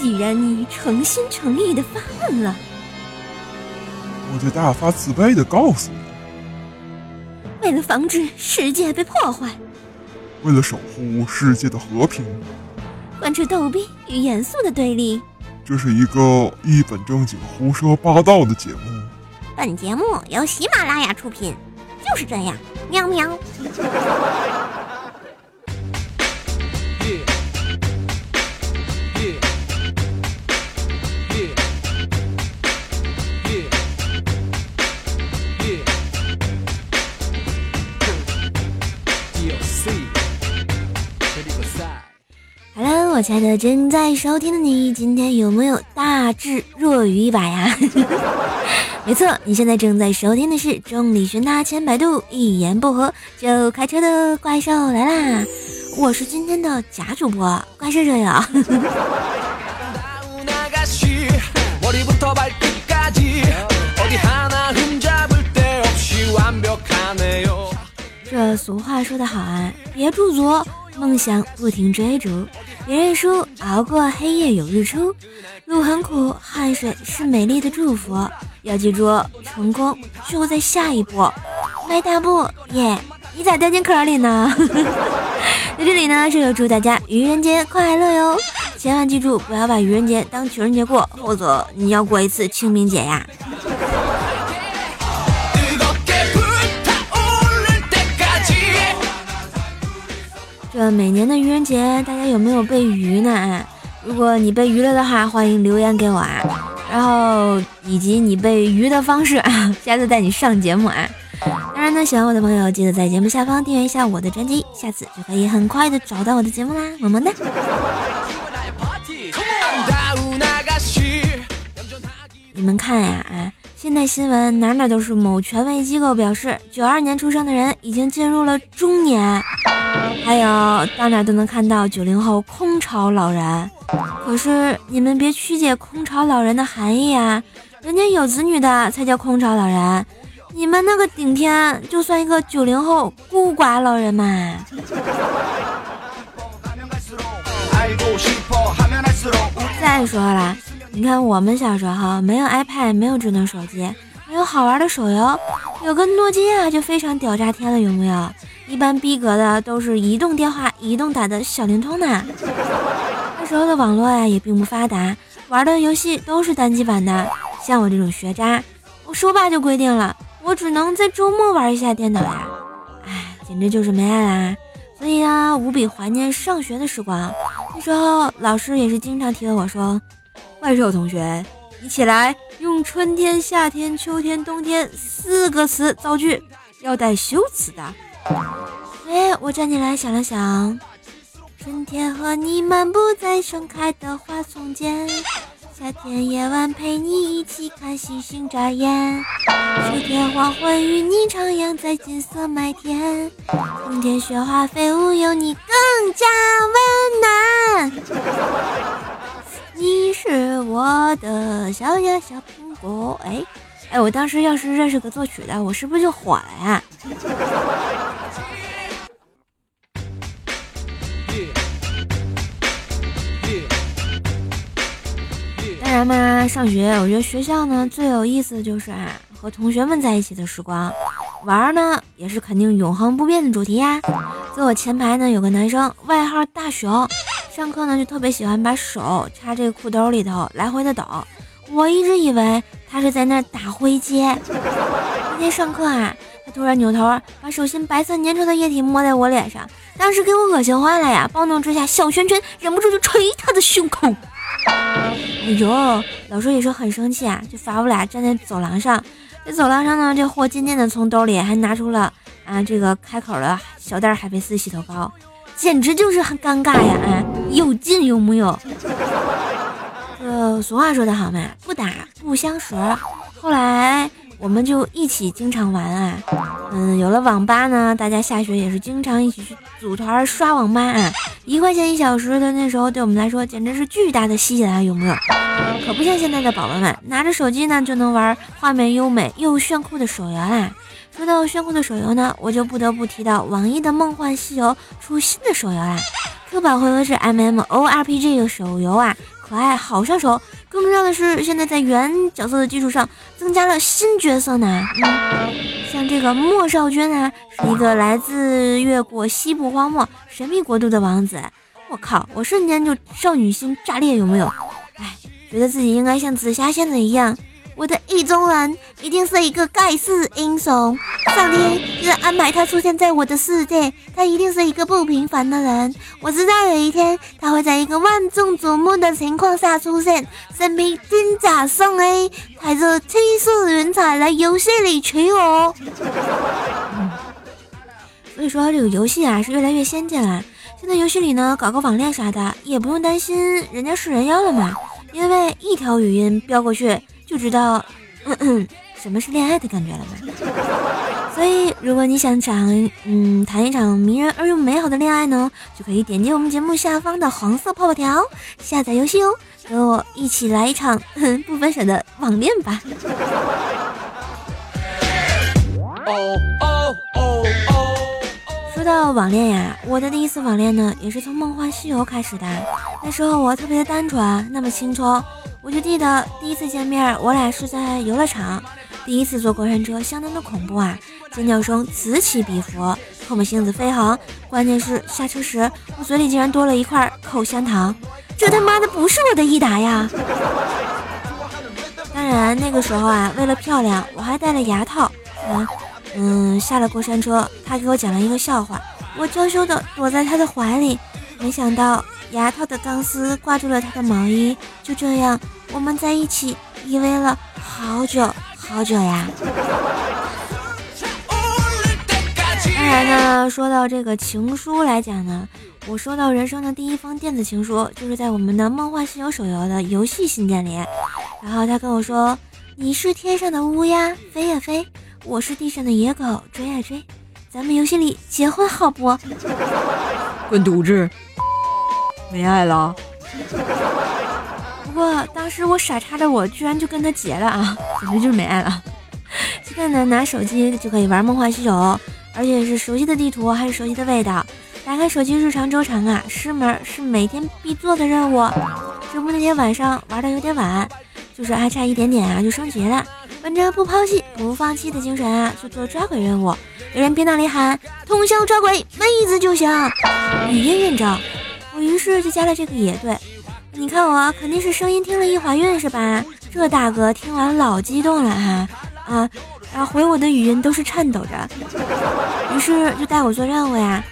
既然你诚心诚意的发问了，我就大发慈悲的告诉你，为了防止世界被破坏，为了守护世界的和平，贯彻逗逼与严肃的对立，这是一个一本正经胡说八道的节目。本节目由喜马拉雅出品，就是这样，喵喵。我亲爱的正在收听的你，今天有没有大智若愚一把呀？没错，你现在正在收听的是众里寻他千百度，一言不合就开车的怪兽来啦！我是今天的假主播怪兽舍友。这俗话说得好啊，别驻足，梦想不停追逐。别认输，熬过黑夜有日出。路很苦，汗水是美丽的祝福。要记住，成功就在下一步。迈大步，耶！你咋掉进壳里呢？在这里呢，是要祝大家愚人节快乐哟！千万记住，不要把愚人节当情人节过，否则你要过一次清明节呀。每年的愚人节，大家有没有被愚呢？如果你被愚了的话，欢迎留言给我啊。然后以及你被愚的方式啊，下次带你上节目啊。当然呢，喜欢我的朋友记得在节目下方订阅一下我的专辑，下次就可以很快的找到我的节目啦。么么哒。你们看呀，啊。现在新闻哪哪都是某权威机构表示，九二年出生的人已经进入了中年，还有到哪都能看到九零后空巢老人。可是你们别曲解空巢老人的含义啊，人家有子女的才叫空巢老人，你们那个顶天就算一个九零后孤寡老人嘛。再说了。你看，我们小时候没有 iPad，没有智能手机，没有好玩的手游，有个诺基亚就非常屌炸天了，有没有？一般逼格的都是移动电话、移动打的小灵通呢。那时候的网络呀也并不发达，玩的游戏都是单机版的。像我这种学渣，我说罢就规定了，我只能在周末玩一下电脑呀。哎，简直就是没爱啦！所以啊，无比怀念上学的时光。那时候老师也是经常提醒我说。怪兽同学，你起来，用春天、夏天、秋天、冬天四个词造句，要带修辞的。哎，我站起来想了想，春天和你漫步在盛开的花丛间，夏天夜晚陪你一起看星星眨眼，秋天黄昏与你徜徉在金色麦田，冬天雪花飞舞有你更加温暖。你是我的小呀小苹果，哎哎，我当时要是认识个作曲的，我是不是就火了呀？当然嘛，上学我觉得学校呢最有意思的就是啊，和同学们在一起的时光，玩呢也是肯定永恒不变的主题呀。坐我前排呢有个男生，外号大熊。上课呢，就特别喜欢把手插这个裤兜里头来回的抖。我一直以为他是在那打灰阶。那天上课啊，他突然扭头，把手心白色粘稠的液体抹在我脸上，当时给我恶心坏了呀！暴怒之下，小拳拳忍不住就捶他的胸口。哎呦，老师也是很生气啊，就罚我俩站在走廊上。在走廊上呢，这货渐渐的从兜里还拿出了啊这个开口的小袋海飞丝洗头膏。简直就是很尴尬呀！啊，有劲有木有？这俗话说得好嘛，不打不相识。后来我们就一起经常玩啊，嗯，有了网吧呢，大家下学也是经常一起去组团刷网吧啊。一块钱一小时的那时候，对我们来说简直是巨大的吸引啊，有木有？可不像现在的宝宝们，拿着手机呢就能玩画面优美又炫酷的手游啦。说到炫酷的手游呢，我就不得不提到网易的《梦幻西游》出新的手游啦。Q 宝回合制 MMORPG 手游啊，可爱，好上手。更重要的是，现在在原角色的基础上增加了新角色呢。嗯，像这个莫少君啊，是一个来自越过西部荒漠神秘国度的王子。我靠，我瞬间就少女心炸裂，有没有？哎，觉得自己应该像紫霞仙子一样。我的意中人一定是一个盖世英雄，上天就是安排他出现在我的世界，他一定是一个不平凡的人。我知道有一天他会在一个万众瞩目的情况下出现，身披金甲圣 A，带着七色云彩来游戏里娶我。所以说这个游戏啊是越来越先进了，现在游戏里呢搞个网恋啥的也不用担心人家是人妖了嘛，因为一条语音飙过去。就知道什么是恋爱的感觉了吗？所以，如果你想场嗯谈一场迷人而又美好的恋爱呢，就可以点击我们节目下方的黄色泡泡条下载游戏哦，和我一起来一场不分手的网恋吧。说到网恋呀，我的第一次网恋呢，也是从《梦幻西游》开始的。那时候我特别的单纯，那么青葱。我就记得第一次见面，我俩是在游乐场，第一次坐过山车，相当的恐怖啊！尖叫声此起彼伏，唾沫星子飞横。关键是下车时，我嘴里竟然多了一块口香糖，这他妈的不是我的益达呀！当然那个时候啊，为了漂亮，我还戴了牙套。嗯嗯，下了过山车，他给我讲了一个笑话，我娇羞的躲在他的怀里，没想到。牙套的钢丝挂住了他的毛衣，就这样，我们在一起依偎了好久好久呀。当然呢，说到这个情书来讲呢，我收到人生的第一封电子情书，就是在我们的《梦幻西游》手游的游戏信件里。然后他跟我说：“你是天上的乌鸦，飞呀飞；我是地上的野狗，追呀追。咱们游戏里结婚好不？”滚犊子！没爱了，不过当时我傻叉的我居然就跟他结了啊，简直就是没爱了。现在呢，拿手机就可以玩梦幻西游，而且是熟悉的地图，还是熟悉的味道。打开手机日常周长啊，师门是每天必做的任务。这不那天晚上玩的有点晚，就是还差一点点啊就升级了。本着不抛弃不放弃的精神啊，去做抓鬼任务。有人频道里喊通宵抓鬼，妹子就行，语音认证。我于是就加了这个野队，你看我肯定是声音听了一怀孕是吧？这大哥听完老激动了哈啊，然后回我的语音都是颤抖着，于是就带我做任务呀，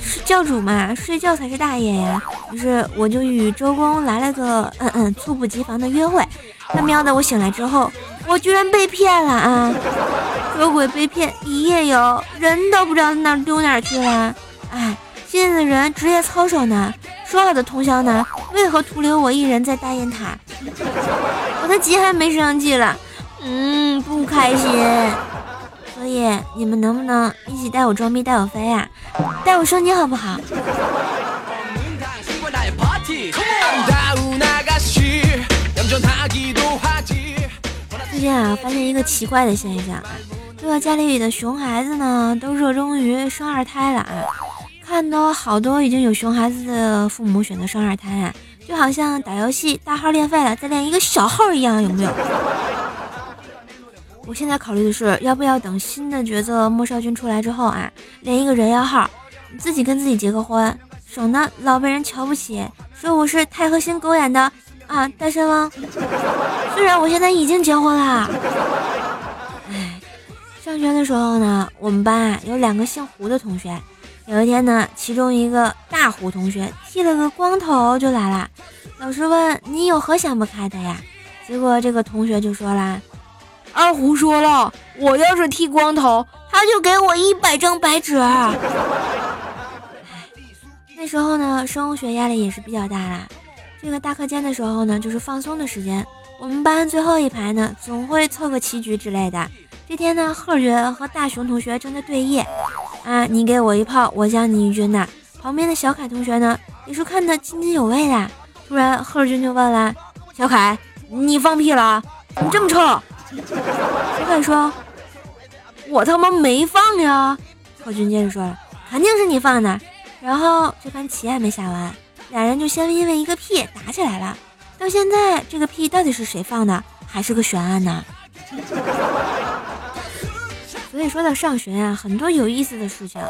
是教主嘛，睡觉才是大爷呀。于是我就与周公来了个嗯嗯猝不及防的约会，他喵的我醒来之后，我居然被骗了啊！捉鬼被骗一夜游，人都不知道哪丢哪去了，哎，现在的人职业操守呢？说好的通宵呢？为何徒留我一人在大雁塔？我的机还没升级了，嗯，不开心。所以你们能不能一起带我装逼，带我飞啊？带我升级好不好？最近啊，发现一个奇怪的现象啊，这个家里的熊孩子呢，都热衷于生二胎了啊。看到好多已经有熊孩子的父母选择生二胎啊，就好像打游戏大号练废了再练一个小号一样，有没有？我现在考虑的是，要不要等新的角色莫少君出来之后啊，练一个人妖号，自己跟自己结个婚，省得老被人瞧不起，说我是太和星狗眼的啊单身汪。虽然我现在已经结婚了，哎，上学的时候呢，我们班啊有两个姓胡的同学。有一天呢，其中一个大胡同学剃了个光头就来了。老师问：“你有何想不开的呀？”结果这个同学就说啦：“二胡说了，我要是剃光头，他就给我一百张白纸。”那时候呢，生物学压力也是比较大啦。这个大课间的时候呢，就是放松的时间。我们班最后一排呢，总会凑个棋局之类的。这天呢，贺觉和大熊同学正在对弈。啊，你给我一炮，我将你一军呐。旁边的小凯同学呢，也是看得津津有味的。突然，贺军就问了：“小凯，你放屁了？你这么臭？”小凯说：“我他妈没放呀！”贺军接着说：“肯定是你放的。”然后这盘棋还没下完，俩人就先因为一个屁打起来了。到现在这个屁到底是谁放的，还是个悬案呢。所以说到上学啊，很多有意思的事情，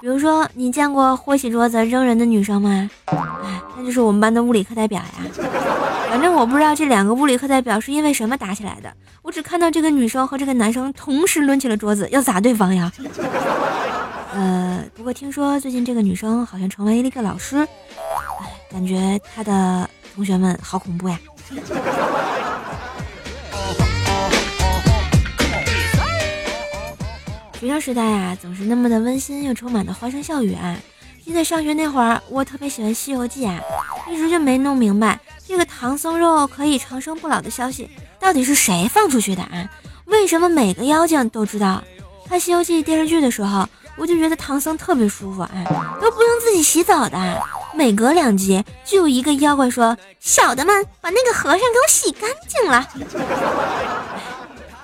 比如说你见过会洗桌子扔人的女生吗？哎，那就是我们班的物理课代表呀。反正我不知道这两个物理课代表是因为什么打起来的，我只看到这个女生和这个男生同时抡起了桌子要砸对方呀。呃，不过听说最近这个女生好像成为了一个老师，哎，感觉他的同学们好恐怖呀。学生时代啊，总是那么的温馨又充满的欢声笑语啊！记得上学那会儿，我特别喜欢《西游记》啊，一直就没弄明白这个唐僧肉可以长生不老的消息到底是谁放出去的啊？为什么每个妖精都知道？看《西游记》电视剧的时候，我就觉得唐僧特别舒服啊，都不用自己洗澡的，每隔两集就有一个妖怪说：“小的们，把那个和尚给我洗干净了。”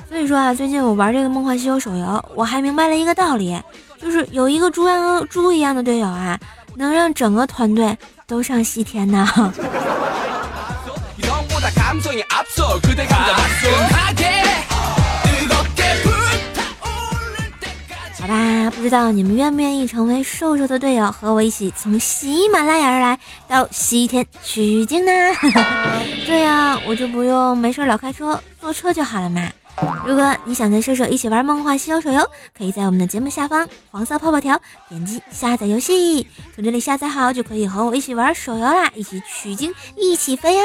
所以说啊，最近我玩这个《梦幻西游》手游，我还明白了一个道理，就是有一个猪样猪一样的队友啊，能让整个团队都上西天呢。不知道你们愿不愿意成为瘦瘦的队友，和我一起从喜马拉雅而来到西天取经呢？这样我就不用没事老开车坐车就好了嘛。如果你想跟射手一起玩《梦幻西游》手游，可以在我们的节目下方黄色泡泡条点击下载游戏，从这里下载好就可以和我一起玩手游啦，一起取经，一起飞呀！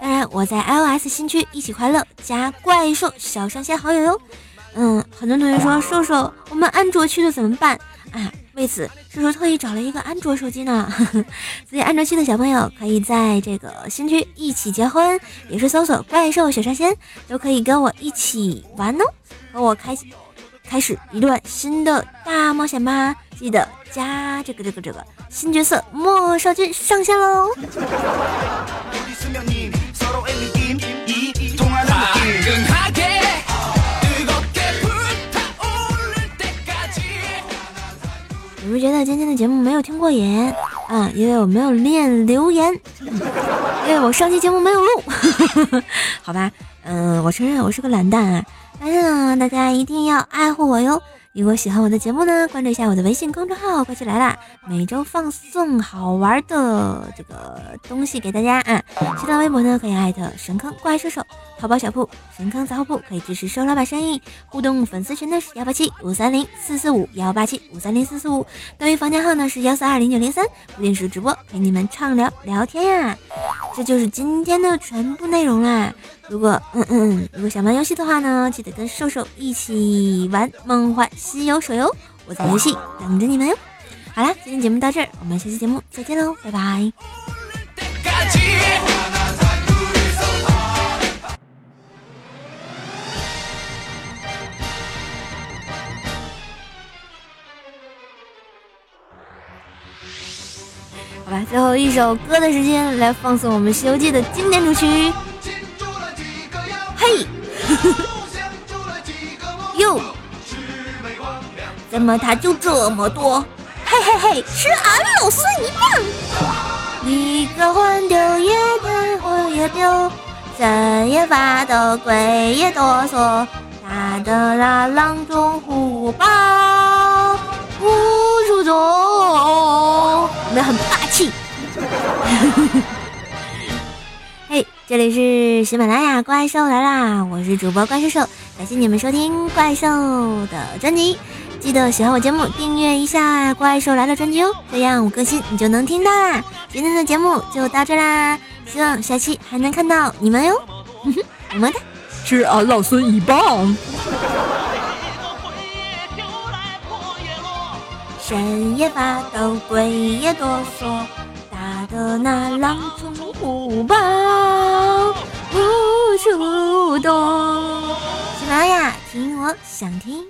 当然，我在 iOS 新区一起快乐加怪兽小上线好友哟。嗯，很多同学说，瘦瘦，我们安卓区的怎么办啊？为此，瘦瘦特意找了一个安卓手机呢呵呵。所以，安卓区的小朋友可以在这个新区一起结婚，也是搜索“怪兽小上仙”，都可以跟我一起玩哦，和我开开始一段新的大冒险吧！记得加这个这个这个新角色莫少君上线喽。觉得今天的节目没有听过瘾？啊，因为我没有练留言，因为我上期节目没有录，好吧？嗯，我承认我是个懒蛋啊，但是呢，大家一定要爱护我哟。如果喜欢我的节目呢，关注一下我的微信公众号“怪兽来啦”，每周放送好玩的这个东西给大家啊。新浪微博呢，可以艾特神坑怪兽手，淘宝小铺神坑杂货铺可以支持收老板生意。互动粉丝群呢是幺八七五三零四四五幺八七五三零四四五，抖音房间号呢是幺四二零九零三，不定时直播陪你们畅聊聊天呀。这就是今天的全部内容啦。如果嗯嗯，如果想玩游戏的话呢，记得跟瘦瘦一起玩《梦幻西游》手游，我在游戏等着你们哟。好啦，今天节目到这儿，我们下期节目再见喽，拜拜。一首歌的时间，来放送我们《西游记》的经典主曲。嘿，哟，怎么他就这么多？嘿嘿嘿，吃俺老孙一棒！一个魂丢也丢，魂也丢，神也发抖，鬼也哆嗦，打得那狼中虎豹无处躲。我们很 嘿，这里是喜马拉雅怪兽来啦！我是主播怪兽兽，感谢你们收听怪兽的专辑，记得喜欢我节目订阅一下怪兽来了专辑哦，这样我更新你就能听到啦。今天的节目就到这啦，希望下期还能看到你们哟，么么哒，吃俺老孙一棒！神也发抖，鬼也哆嗦，的那狼虫虎豹无处躲。喜马拉雅，听我想听。